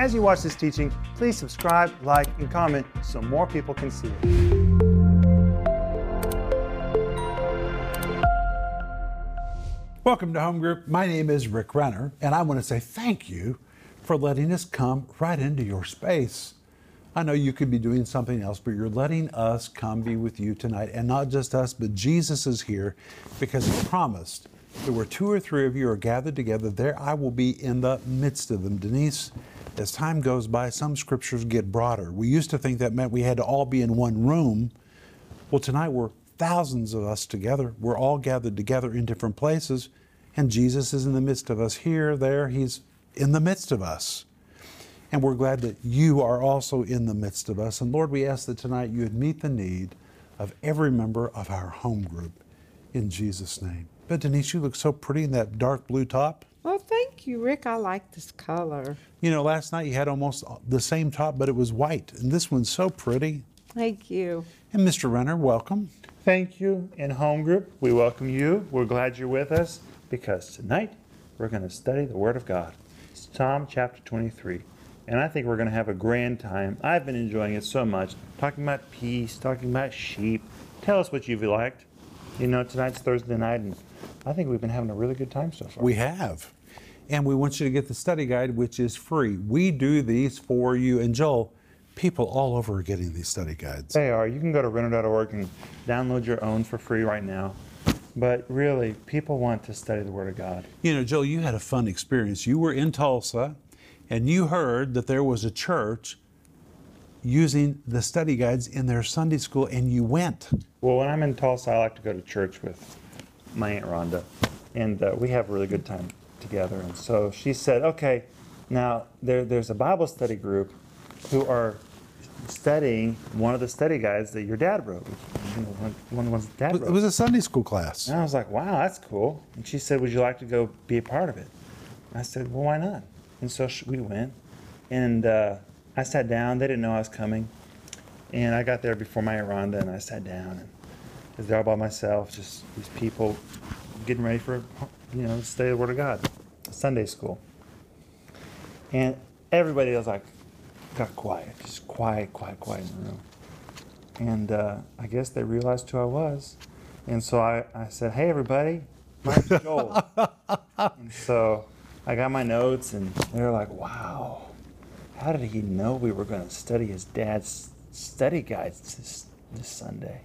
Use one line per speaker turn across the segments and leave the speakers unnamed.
As you watch this teaching, please subscribe, like, and comment so more people can see it.
Welcome to Home Group. My name is Rick Renner, and I want to say thank you for letting us come right into your space. I know you could be doing something else, but you're letting us come be with you tonight. And not just us, but Jesus is here because He promised that where two or three of you are gathered together, there I will be in the midst of them. Denise, as time goes by, some scriptures get broader. We used to think that meant we had to all be in one room. Well, tonight we're thousands of us together. We're all gathered together in different places, and Jesus is in the midst of us here, there. He's in the midst of us. And we're glad that you are also in the midst of us. And Lord, we ask that tonight you would meet the need of every member of our home group in Jesus' name. But Denise, you look so pretty in that dark blue top.
Well, thank you, Rick. I like this color.
You know, last night you had almost the same top, but it was white. And this one's so pretty.
Thank you.
And Mr. Renner, welcome.
Thank you. In home group, we welcome you. We're glad you're with us because tonight we're going to study the Word of God. It's Psalm chapter 23. And I think we're going to have a grand time. I've been enjoying it so much. Talking about peace, talking about sheep. Tell us what you've liked. You know, tonight's Thursday night, and I think we've been having a really good time so far.
We have. And we want you to get the study guide, which is free. We do these for you. And Joel, people all over are getting these study guides.
They are. You can go to Renner.org and download your own for free right now. But really, people want to study the Word of God.
You know, Joel, you had a fun experience. You were in Tulsa and you heard that there was a church using the study guides in their Sunday school, and you went.
Well, when I'm in Tulsa, I like to go to church with my Aunt Rhonda, and uh, we have a really good time together. And so she said, okay, now there, there's a Bible study group who are studying one of the study guides that your dad wrote. You know, one, one of the ones dad wrote.
It was a Sunday school class.
And I was like, wow, that's cool. And she said, would you like to go be a part of it? I said, well, why not? And so sh- we went. And uh, I sat down. They didn't know I was coming. And I got there before my Aunt Rhonda, and I sat down. And I was there all by myself, just these people getting ready for, you know, study the Word of God, Sunday school. And everybody was like, got quiet, just quiet, quiet, quiet in the room. And uh, I guess they realized who I was. And so I, I said, hey, everybody, my name's Joel. and so I got my notes, and they were like, wow, how did he know we were going to study his dad's study guides this, this Sunday?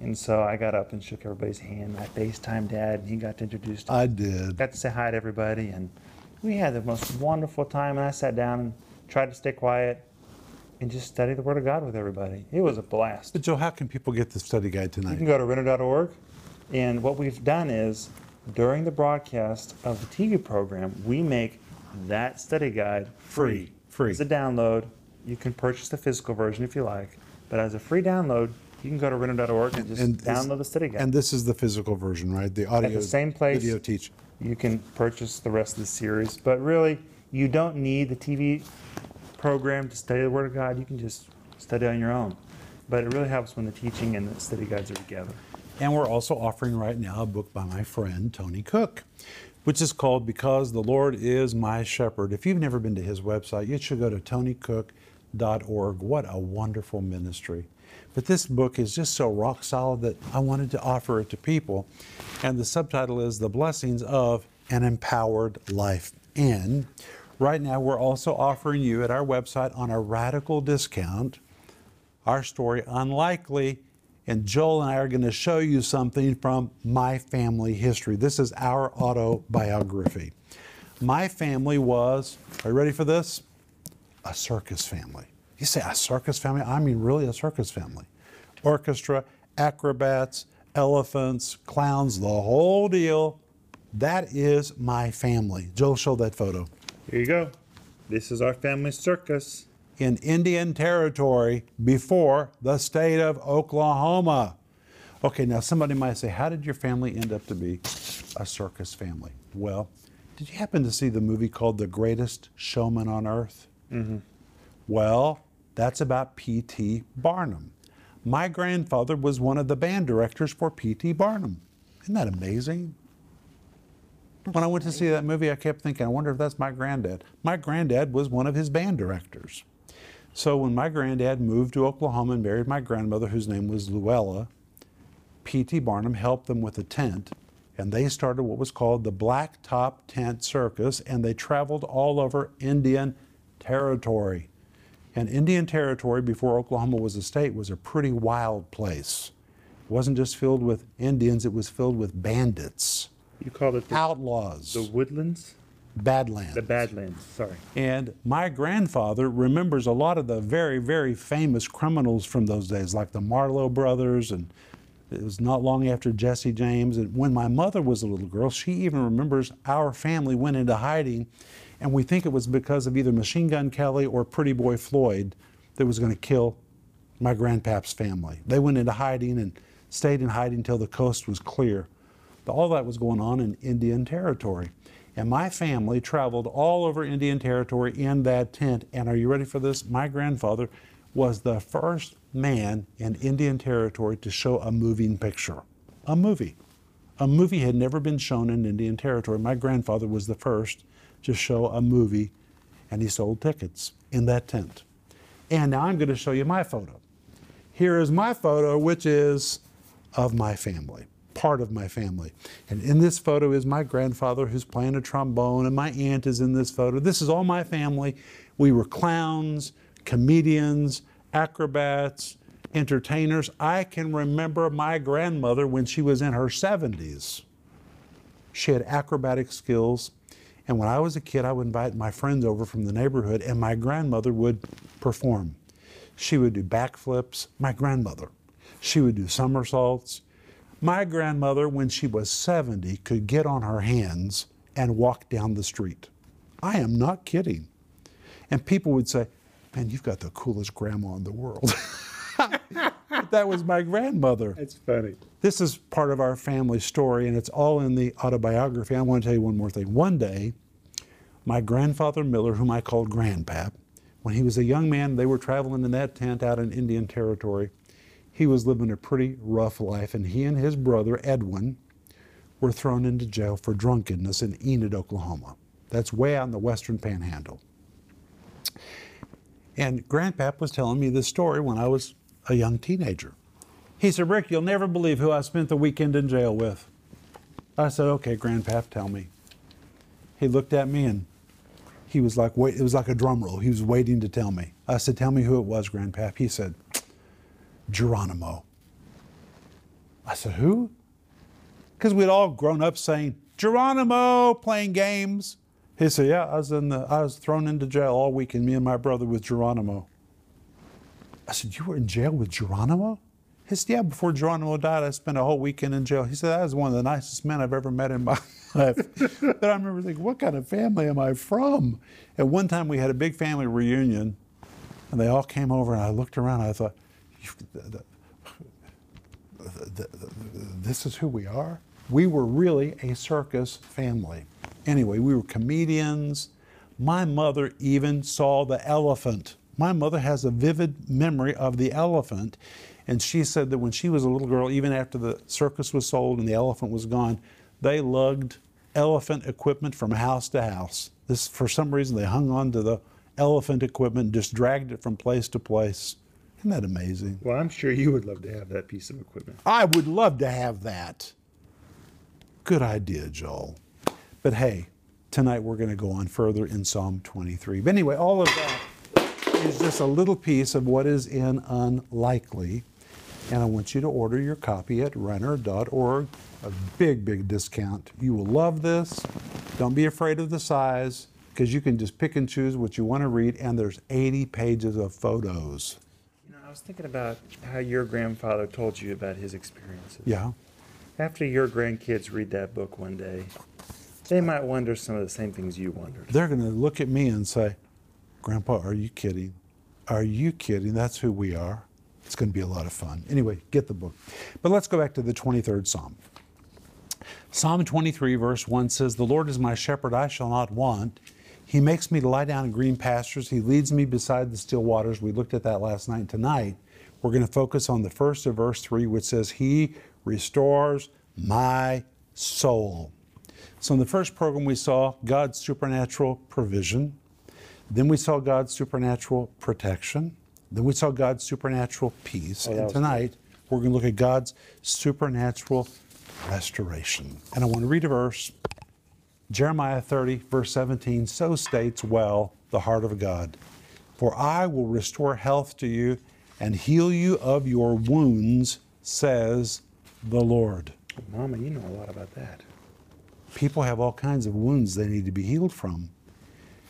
And so I got up and shook everybody's hand. I FaceTime dad, and he got to introduce
I did.
got to say hi to everybody, and we had the most wonderful time. And I sat down and tried to stay quiet and just study the Word of God with everybody. It was a blast.
But Joel, how can people get the study guide tonight?
You can go to Renner.org, and what we've done is during the broadcast of the TV program, we make that study guide free.
Free.
It's a download. You can purchase the physical version if you like, but as a free download, you can go to Renner.org and just
And this-
download the study guide.
And this is the physical version, right? The audio.
At the same place,
Video teach.
you can purchase the rest of the series. But really, you don't need the TV program to study the Word of God. You can just study on your own. But it really helps when the teaching and the study guides are together.
And we're also offering right now a book by my friend Tony Cook, which is called Because the Lord is My Shepherd. If you've never been to his website, you should go to tonycook.org. What a wonderful ministry. But this book is just so rock solid that I wanted to offer it to people. And the subtitle is The Blessings of an Empowered Life. And right now, we're also offering you at our website on a radical discount our story unlikely. And joel and i are going to show you something from my family history. This is our autobiography. My family was are you ready for this? A circus family you say a circus family i mean really a circus family orchestra acrobats elephants clowns the whole deal that is my family joel show that photo
Here you go. This is our family circus.
in Indian Territory before the state of Oklahoma. Okay, now somebody might say, How did your family end up to be a circus family? Well, did you happen to see the movie called The Greatest Showman on Earth? Mm-hmm. Well, that's about P.T. Barnum. My grandfather was one of the band directors for P.T. Barnum. Isn't that amazing? When I went to see that movie, I kept thinking, I wonder if that's my granddad. My granddad was one of his band directors. So when my granddad moved to Oklahoma and married my grandmother, whose name was Luella, P.T. Barnum helped them with a tent, and they started what was called the Black Top Tent Circus, and they traveled all over Indian Territory. And Indian Territory, before Oklahoma was a state, was a pretty wild place. It wasn't just filled with Indians, it was filled with bandits,
You called it the,
outlaws,
the woodlands?
badlands.
The Badlands, sorry.
And my grandfather remembers a lot of the very, very famous criminals from those days, like the Marlowe brothers, and it was not long after Jesse James. And when my mother was a little girl, she even remembers our family went into hiding, and we think it was because of either Machine Gun Kelly or Pretty Boy Floyd that was going to kill my grandpap's family. They went into hiding and stayed in hiding until the coast was clear. But all that was going on in Indian Territory. And my family traveled all over Indian Territory in that tent. And are you ready for this? My grandfather was the first man in Indian Territory to show a moving picture. A movie. A movie had never been shown in Indian Territory. My grandfather was the first to show a movie, and he sold tickets in that tent. And now I'm going to show you my photo. Here is my photo, which is of my family, part of my family. And in this photo is my grandfather who's playing a trombone, and my aunt is in this photo. This is all my family. We were clowns, comedians, acrobats, entertainers. I can remember my grandmother when she was in her 70s. She had acrobatic skills. And when I was a kid, I would invite my friends over from the neighborhood, and my grandmother would perform. She would do backflips. My grandmother. She would do somersaults. My grandmother, when she was 70, could get on her hands and walk down the street. I am not kidding. And people would say, Man, you've got the coolest grandma in the world. that was my grandmother.
That's funny.
This is part of our family story, and it's all in the autobiography. I want to tell you one more thing. One day, my grandfather Miller, whom I called Grandpap, when he was a young man, they were traveling in that tent out in Indian Territory. He was living a pretty rough life, and he and his brother Edwin were thrown into jail for drunkenness in Enid, Oklahoma. That's way out in the western panhandle. And Grandpap was telling me this story when I was a young teenager. He said, Rick, you'll never believe who I spent the weekend in jail with. I said, okay, Grandpap, tell me. He looked at me and he was like, wait, it was like a drum roll. He was waiting to tell me. I said, tell me who it was, Grandpap. He said, Geronimo. I said, who? Because we'd all grown up saying, Geronimo, playing games. He said, yeah, I was, in the, I was thrown into jail all weekend, me and my brother with Geronimo. I said, you were in jail with Geronimo? He said, yeah, before Geronimo died, I spent a whole weekend in jail. He said, that was one of the nicest men I've ever met in my life. but I remember thinking, what kind of family am I from? At one time, we had a big family reunion, and they all came over, and I looked around, and I thought, "You- the- the- the- the- this is who we are? We were really a circus family. Anyway, we were comedians. My mother even saw the elephant. My mother has a vivid memory of the elephant. And she said that when she was a little girl, even after the circus was sold and the elephant was gone, they lugged elephant equipment from house to house. This, for some reason, they hung on to the elephant equipment and just dragged it from place to place. Isn't that amazing?
Well, I'm sure you would love to have that piece of equipment.
I would love to have that. Good idea, Joel. But hey, tonight we're going to go on further in Psalm 23. But anyway, all of that is just a little piece of what is in Unlikely. And I want you to order your copy at renner.org. A big, big discount. You will love this. Don't be afraid of the size because you can just pick and choose what you want to read, and there's 80 pages of photos.
You know, I was thinking about how your grandfather told you about his experiences.
Yeah.
After your grandkids read that book one day, they might wonder some of the same things you wondered.
they're going to look at me and say, Grandpa, are you kidding? Are you kidding? That's who we are. It's going to be a lot of fun. Anyway, get the book. But let's go back to the 23rd Psalm. Psalm 23, verse 1 says, The Lord is my shepherd, I shall not want. He makes me to lie down in green pastures. He leads me beside the still waters. We looked at that last night. Tonight, we're going to focus on the first of verse 3, which says, He restores my soul. So, in the first program, we saw God's supernatural provision. Then we saw God's supernatural protection. Then we saw God's supernatural peace.
Oh,
and tonight, we're going to look at God's supernatural restoration. And I want to read a verse. Jeremiah 30, verse 17, so states well the heart of God. For I will restore health to you and heal you of your wounds, says the Lord.
Mama, you know a lot about that.
People have all kinds of wounds they need to be healed from.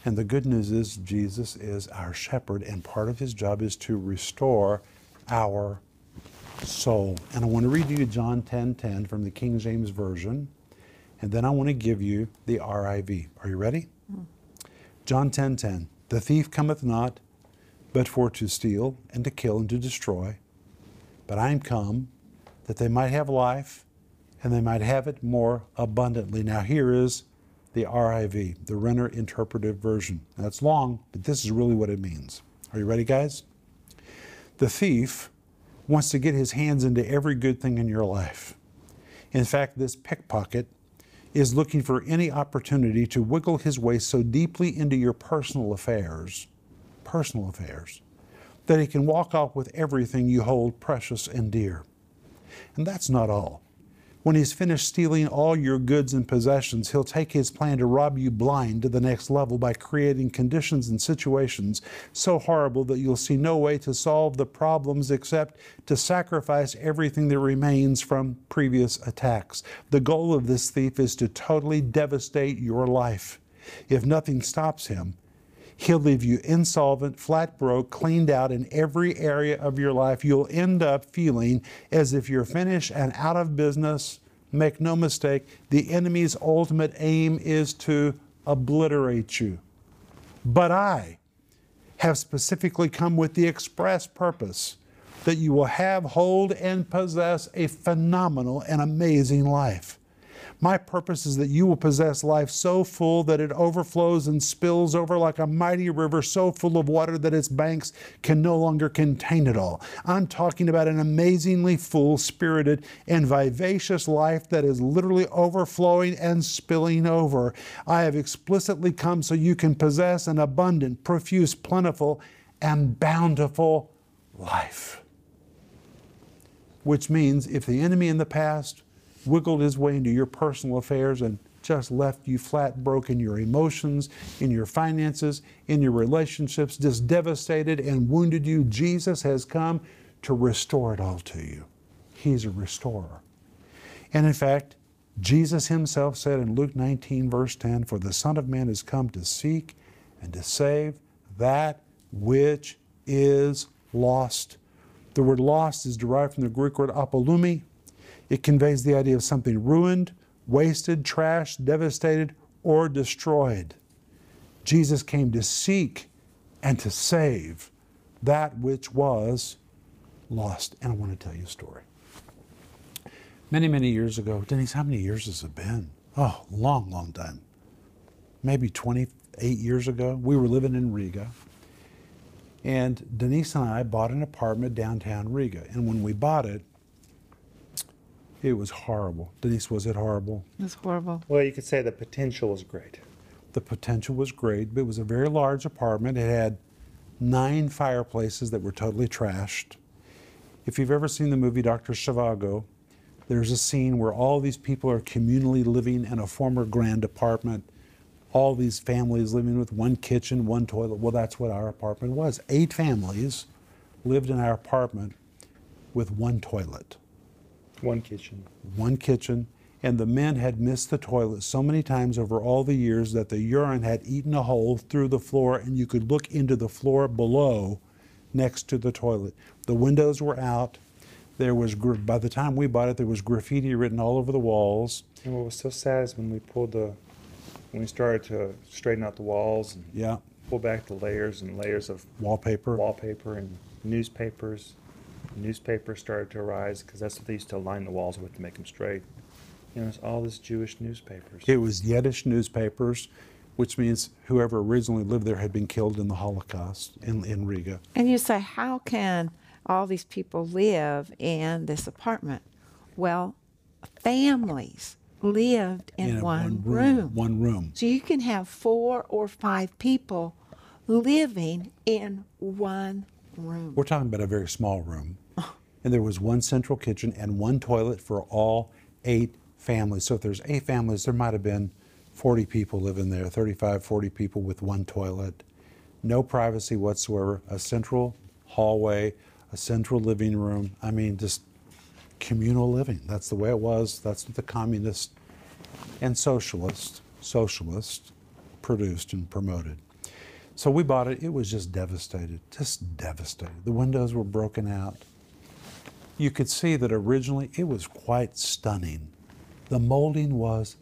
And the good news is, Jesus is our shepherd, and part of his job is to restore our soul. And I want to read to you John 10 10 from the King James Version, and then I want to give you the RIV. Are you ready? Hmm. John 10 10. The thief cometh not, but for to steal, and to kill, and to destroy. But I am come that they might have life, and they might have it more abundantly. Now, here is the RIV, the Renner Interpretive Version. That's long, but this is really what it means. Are you ready, guys? The thief wants to get his hands into every good thing in your life. In fact, this pickpocket is looking for any opportunity to wiggle his way so deeply into your personal affairs, personal affairs, that he can walk off with everything you hold precious and dear. And that's not all. When he's finished stealing all your goods and possessions, he'll take his plan to rob you blind to the next level by creating conditions and situations so horrible that you'll see no way to solve the problems except to sacrifice everything that remains from previous attacks. The goal of this thief is to totally devastate your life. If nothing stops him, He'll leave you insolvent, flat broke, cleaned out in every area of your life. You'll end up feeling as if you're finished and out of business. Make no mistake, the enemy's ultimate aim is to obliterate you. But I have specifically come with the express purpose that you will have, hold, and possess a phenomenal and amazing life. My purpose is that you will possess life so full that it overflows and spills over like a mighty river so full of water that its banks can no longer contain it all. I'm talking about an amazingly full, spirited, and vivacious life that is literally overflowing and spilling over. I have explicitly come so you can possess an abundant, profuse, plentiful, and bountiful life. Which means if the enemy in the past wiggled his way into your personal affairs and just left you flat broke in your emotions, in your finances, in your relationships, just devastated and wounded you. Jesus has come to restore it all to you. He's a restorer. And in fact, Jesus himself said in Luke 19, verse 10, For the Son of Man has come to seek and to save that which is lost. The word lost is derived from the Greek word apolumi, it conveys the idea of something ruined, wasted, trashed, devastated, or destroyed. Jesus came to seek and to save that which was lost. And I want to tell you a story. Many, many years ago, Denise, how many years has it been? Oh, long, long time. Maybe 28 years ago, we were living in Riga. And Denise and I bought an apartment downtown Riga. And when we bought it, it was horrible. Denise, was it horrible?
It was horrible.
Well, you could say the potential was great.
The potential was great, but it was a very large apartment. It had nine fireplaces that were totally trashed. If you've ever seen the movie Dr. Zhivago, there's a scene where all these people are communally living in a former grand apartment. All these families living with one kitchen, one toilet. Well, that's what our apartment was. Eight families lived in our apartment with one toilet
One kitchen.
one kitchen, and the men had missed the toilet so many times over all the years that the urine had eaten a hole through the floor, and you could look into the floor below next to the toilet. The windows were out. There was, by the time we bought it, there was graffiti written all over the walls.
And what was so sad is when we pulled the, when we started to straighten out the walls and
Yeah,
pull back the layers and layers of
wallpaper.
wallpaper and newspapers. Newspapers started to arise because that's what they used to line the walls with to make them straight. You know, it's all this Jewish newspapers.
It was Yiddish newspapers, which means whoever originally lived there had been killed in the Holocaust in, in Riga.
And you say, how can all these people live in this apartment? Well, families. lived in,
a
one, room.
One room.
So you can have four or five people living in one room.
We're talking about a very small room. And there was one central kitchen and one toilet for all eight families. So if there's eight families, there might have been 40 people living there, 35, 40 people with one toilet. No privacy whatsoever, a central hallway, a central living room. I mean, just communal living. That's the way it was. That's what the communists and socialists, socialists produced and promoted. So we bought it. It was just devastated, just devastated. The windows were broken out. You could see that originally it was quite stunning. The molding was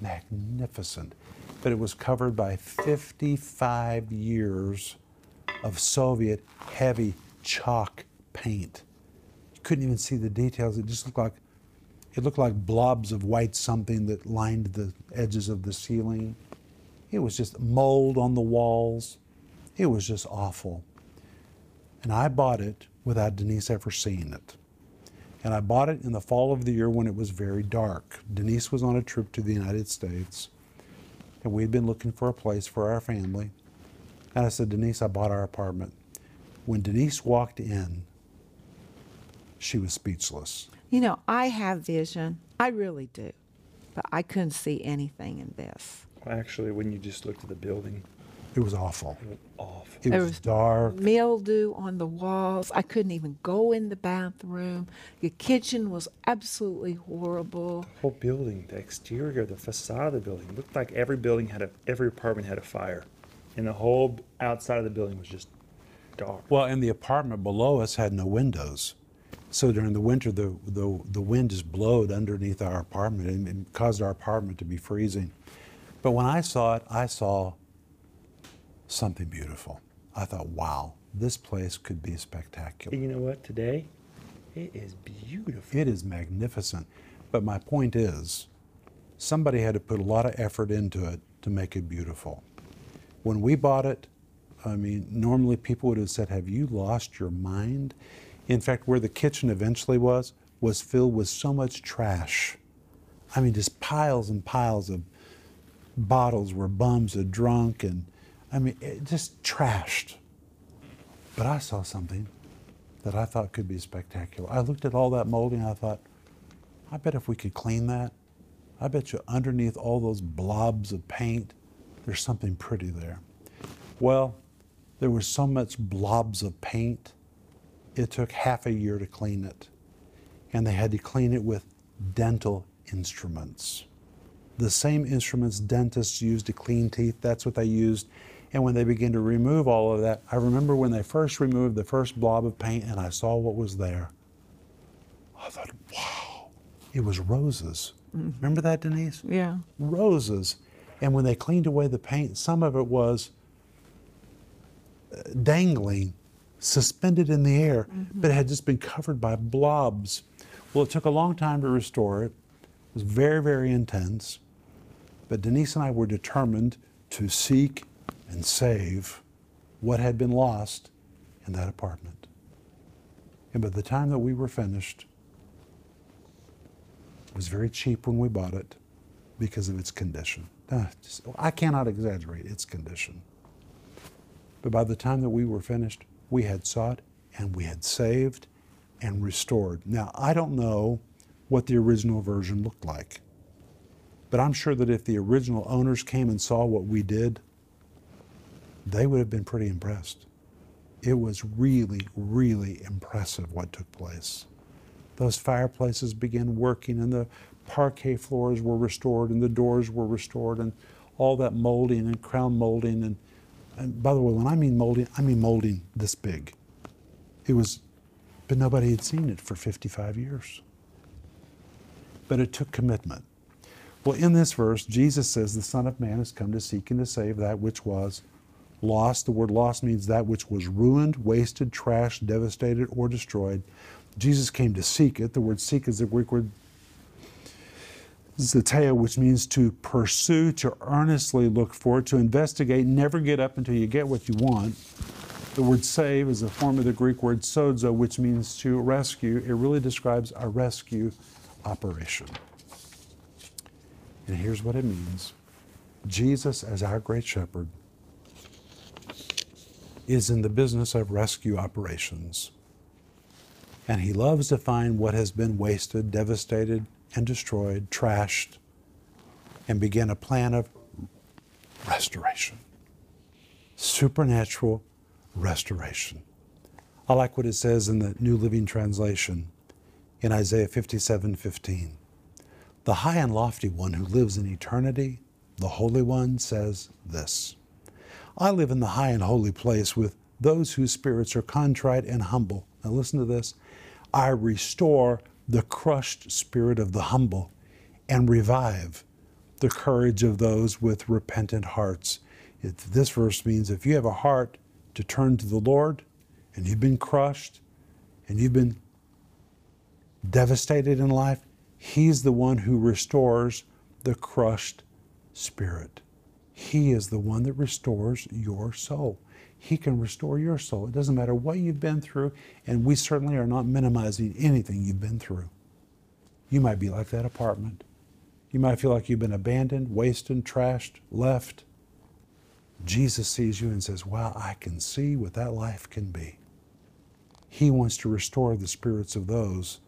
magnificent, but it was covered by 55 years of Soviet heavy chalk paint. You couldn't even see the details. It just looked like it looked like blobs of white something that lined the edges of the ceiling. It was just mold on the walls. It was just awful. And I bought it without Denise ever seeing it. And I bought it in the fall of the year when it was very dark. Denise was on a trip to the United States, and we'd been looking for a place for our family. And I said, Denise, I bought our apartment. When Denise walked in, she was speechless.
You know, I have vision. I really do. But I couldn't see anything in this.
Actually, when you just looked at the building,
It was awful.
it was awful.
It
There
was,
was
dark.
Mildew on the walls. I couldn't even go in the bathroom. The kitchen was absolutely horrible.
The whole building, the exterior, the facade of the building looked like every building had a, every apartment had a fire, and the whole outside of the building was just dark.
Well, and the apartment below us had no windows. So during the winter, the, the, the wind just blowed underneath our apartment and, and caused our apartment to be freezing. But when I saw it, I saw something beautiful. I thought, wow, this place could be spectacular.
You know what? Today, it is beautiful.
It is magnificent. But my point is, somebody had to put a lot of effort into it to make it beautiful. When we bought it, I mean, normally people would have said, Have you lost your mind? In fact, where the kitchen eventually was, was filled with so much trash. I mean, just piles and piles of bottles where bums had drunk, and I mean, it just trashed. But I saw something that I thought could be spectacular. I looked at all that molding, I thought, I bet if we could clean that, I bet you underneath all those blobs of paint, there's something pretty there. Well, there was so much blobs of paint, it took half a year to clean it. And they had to clean it with dental instruments. The same instruments dentists use to clean teeth, that's what they used. And when they began to remove all of that, I remember when they first removed the first blob of paint and I saw what was there. I thought, wow, it was roses. Remember that, Denise?
Yeah.
roses. And when they cleaned away the paint, some of it was uh, dangling, suspended in the air, but it had just been covered by blobs. Well, it took a long time to restore it. It was very, very intense. But Denise and I were determined to seek and save what had been lost in that apartment. And by the time that we were finished, it was very cheap when we bought it because of its condition. Ah, I cannot exaggerate its condition. But by the time that we were finished, we had sought and we had saved and restored. Now, I don't know what the original version looked like, but I'm sure that if the original owners came and saw what we did, they would have been pretty impressed. It was really, really impressive what took place. Those fireplaces began working and the parquet floors were restored and the doors were restored and all that molding and crown molding and, and by the way when i mean molding i mean molding this big. It was but nobody had seen it for 55 years. But it took commitment well in this verse jesus says the son of man has come to seek and to save that which was lost the word lost means that which was ruined wasted trashed devastated or destroyed Jesus came to seek it. The word seek is the Greek word zeteo, which means to pursue, to earnestly look for, to investigate, never get up until you get what you want. The word save is a form of the Greek word sozo, which means to rescue. It really describes a rescue operation. And here's what it means Jesus, as our great shepherd, is in the business of rescue operations. And he loves to find what has been wasted, devastated, and destroyed, trashed, and begin a plan of restoration. Supernatural restoration. I like what it says in the New Living Translation in Isaiah 57 15. The high and lofty one who lives in eternity, the Holy One, says this I live in the high and holy place with those whose spirits are contrite and humble. Now listen to this. I restore the crushed spirit of the humble and revive the courage of those with repentant hearts. It, this verse means if you have a heart to turn to the Lord and you've been crushed and you've been devastated in life, He's the one who restores the crushed spirit. He is the one that restores your soul. He can restore your soul. It doesn't matter what you've been through, and we certainly are not minimizing anything you've been through. You might be like that apartment. You might feel like you've been abandoned, wasted, trashed, left. Jesus sees you and says, Wow, I can see what that life can be. He wants to restore the spirits of those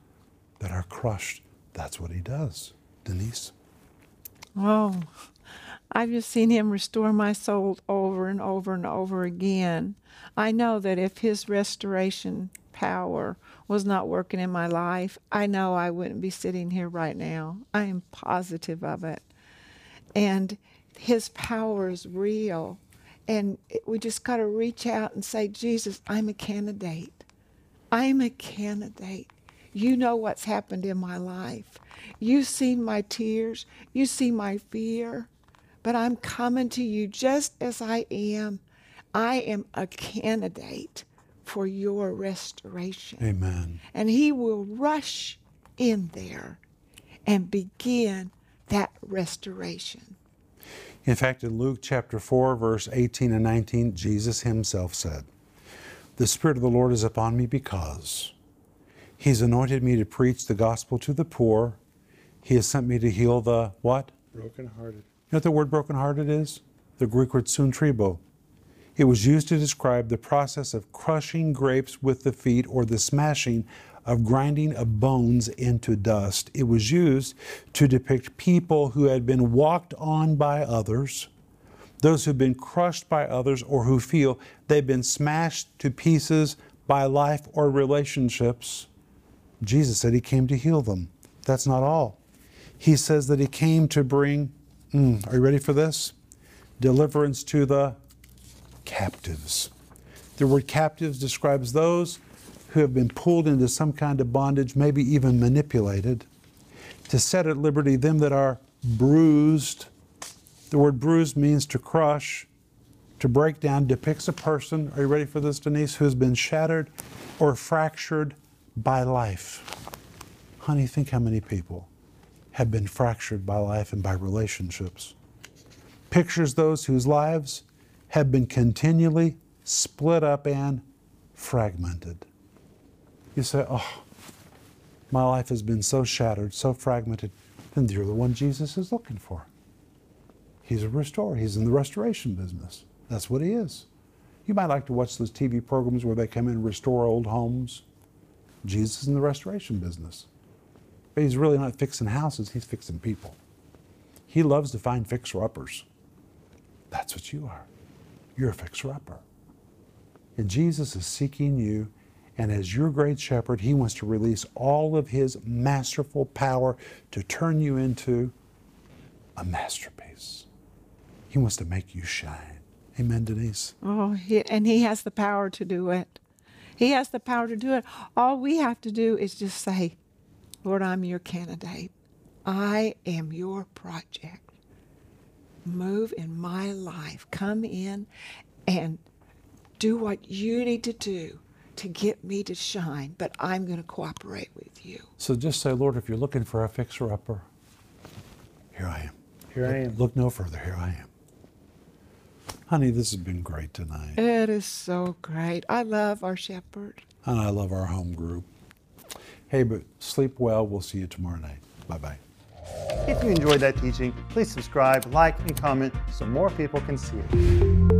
that are crushed. That's what he does, Denise.
Oh, I've just seen him restore my soul over and over and over again. I know that if his restoration power was not working in my life, I know I wouldn't be sitting here right now. I am positive of it. And his power is real. And we just got to reach out and say, Jesus, I'm a candidate. I'm a candidate. You know what's happened in my life. You've seen my tears. You see my fear. But I'm coming to you just as I am. I am a candidate for your restoration.
Amen.
And he will rush in there and begin that restoration.
In fact, in Luke chapter 4, verse 18 and 19, Jesus himself said, The Spirit of the Lord is upon me because He's anointed me to preach the gospel to the poor. He has sent me to heal the what?
Brokenhearted.
You know what the word brokenhearted is? The Greek word suntribo. It was used to describe the process of crushing grapes with the feet or the smashing of grinding of bones into dust. It was used to depict people who had been walked on by others, those who've been crushed by others, or who feel they've been smashed to pieces by life or relationships. Jesus said he came to heal them. That's not all. He says that he came to bring, mm, are you ready for this? Deliverance to the captives. The word captives describes those who have been pulled into some kind of bondage, maybe even manipulated, to set at liberty them that are bruised. The word bruised means to crush, to break down, depicts a person, are you ready for this, Denise, who has been shattered or fractured by life. Honey, think how many people have been fractured by life and by relationships. Pictures those whose lives have been continually split up and fragmented. You say, Oh, my life has been so shattered, so fragmented. Then you're the one Jesus is looking for. He's a restorer, he's in the restoration business. That's what he is. You might like to watch those TV programs where they come in and restore old homes. Jesus is in the restoration business. But he's really not fixing houses, he's fixing people. He loves to find fixer uppers. That's what you are. You're a fixer upper. And Jesus is seeking you, and as your great shepherd, he wants to release all of his masterful power to turn you into a masterpiece. He wants to make you shine. Amen, Denise.
Oh, he, and he has the power to do it. He has the power to do it. All we have to do is just say, Lord, I'm your candidate. I am your project. Move in my life. Come in and do what you need to do to get me to shine, but I'm going to cooperate with you.
So just say, Lord, if you're looking for a fixer upper, here I am.
Here I am.
Look no further. Here I am. Honey, this has been great tonight.
It is so great. I love our shepherd.
And I love our home group. Hey, but sleep well. We'll see you tomorrow night. Bye bye.
If you enjoyed that teaching, please subscribe, like, and comment so more people can see it.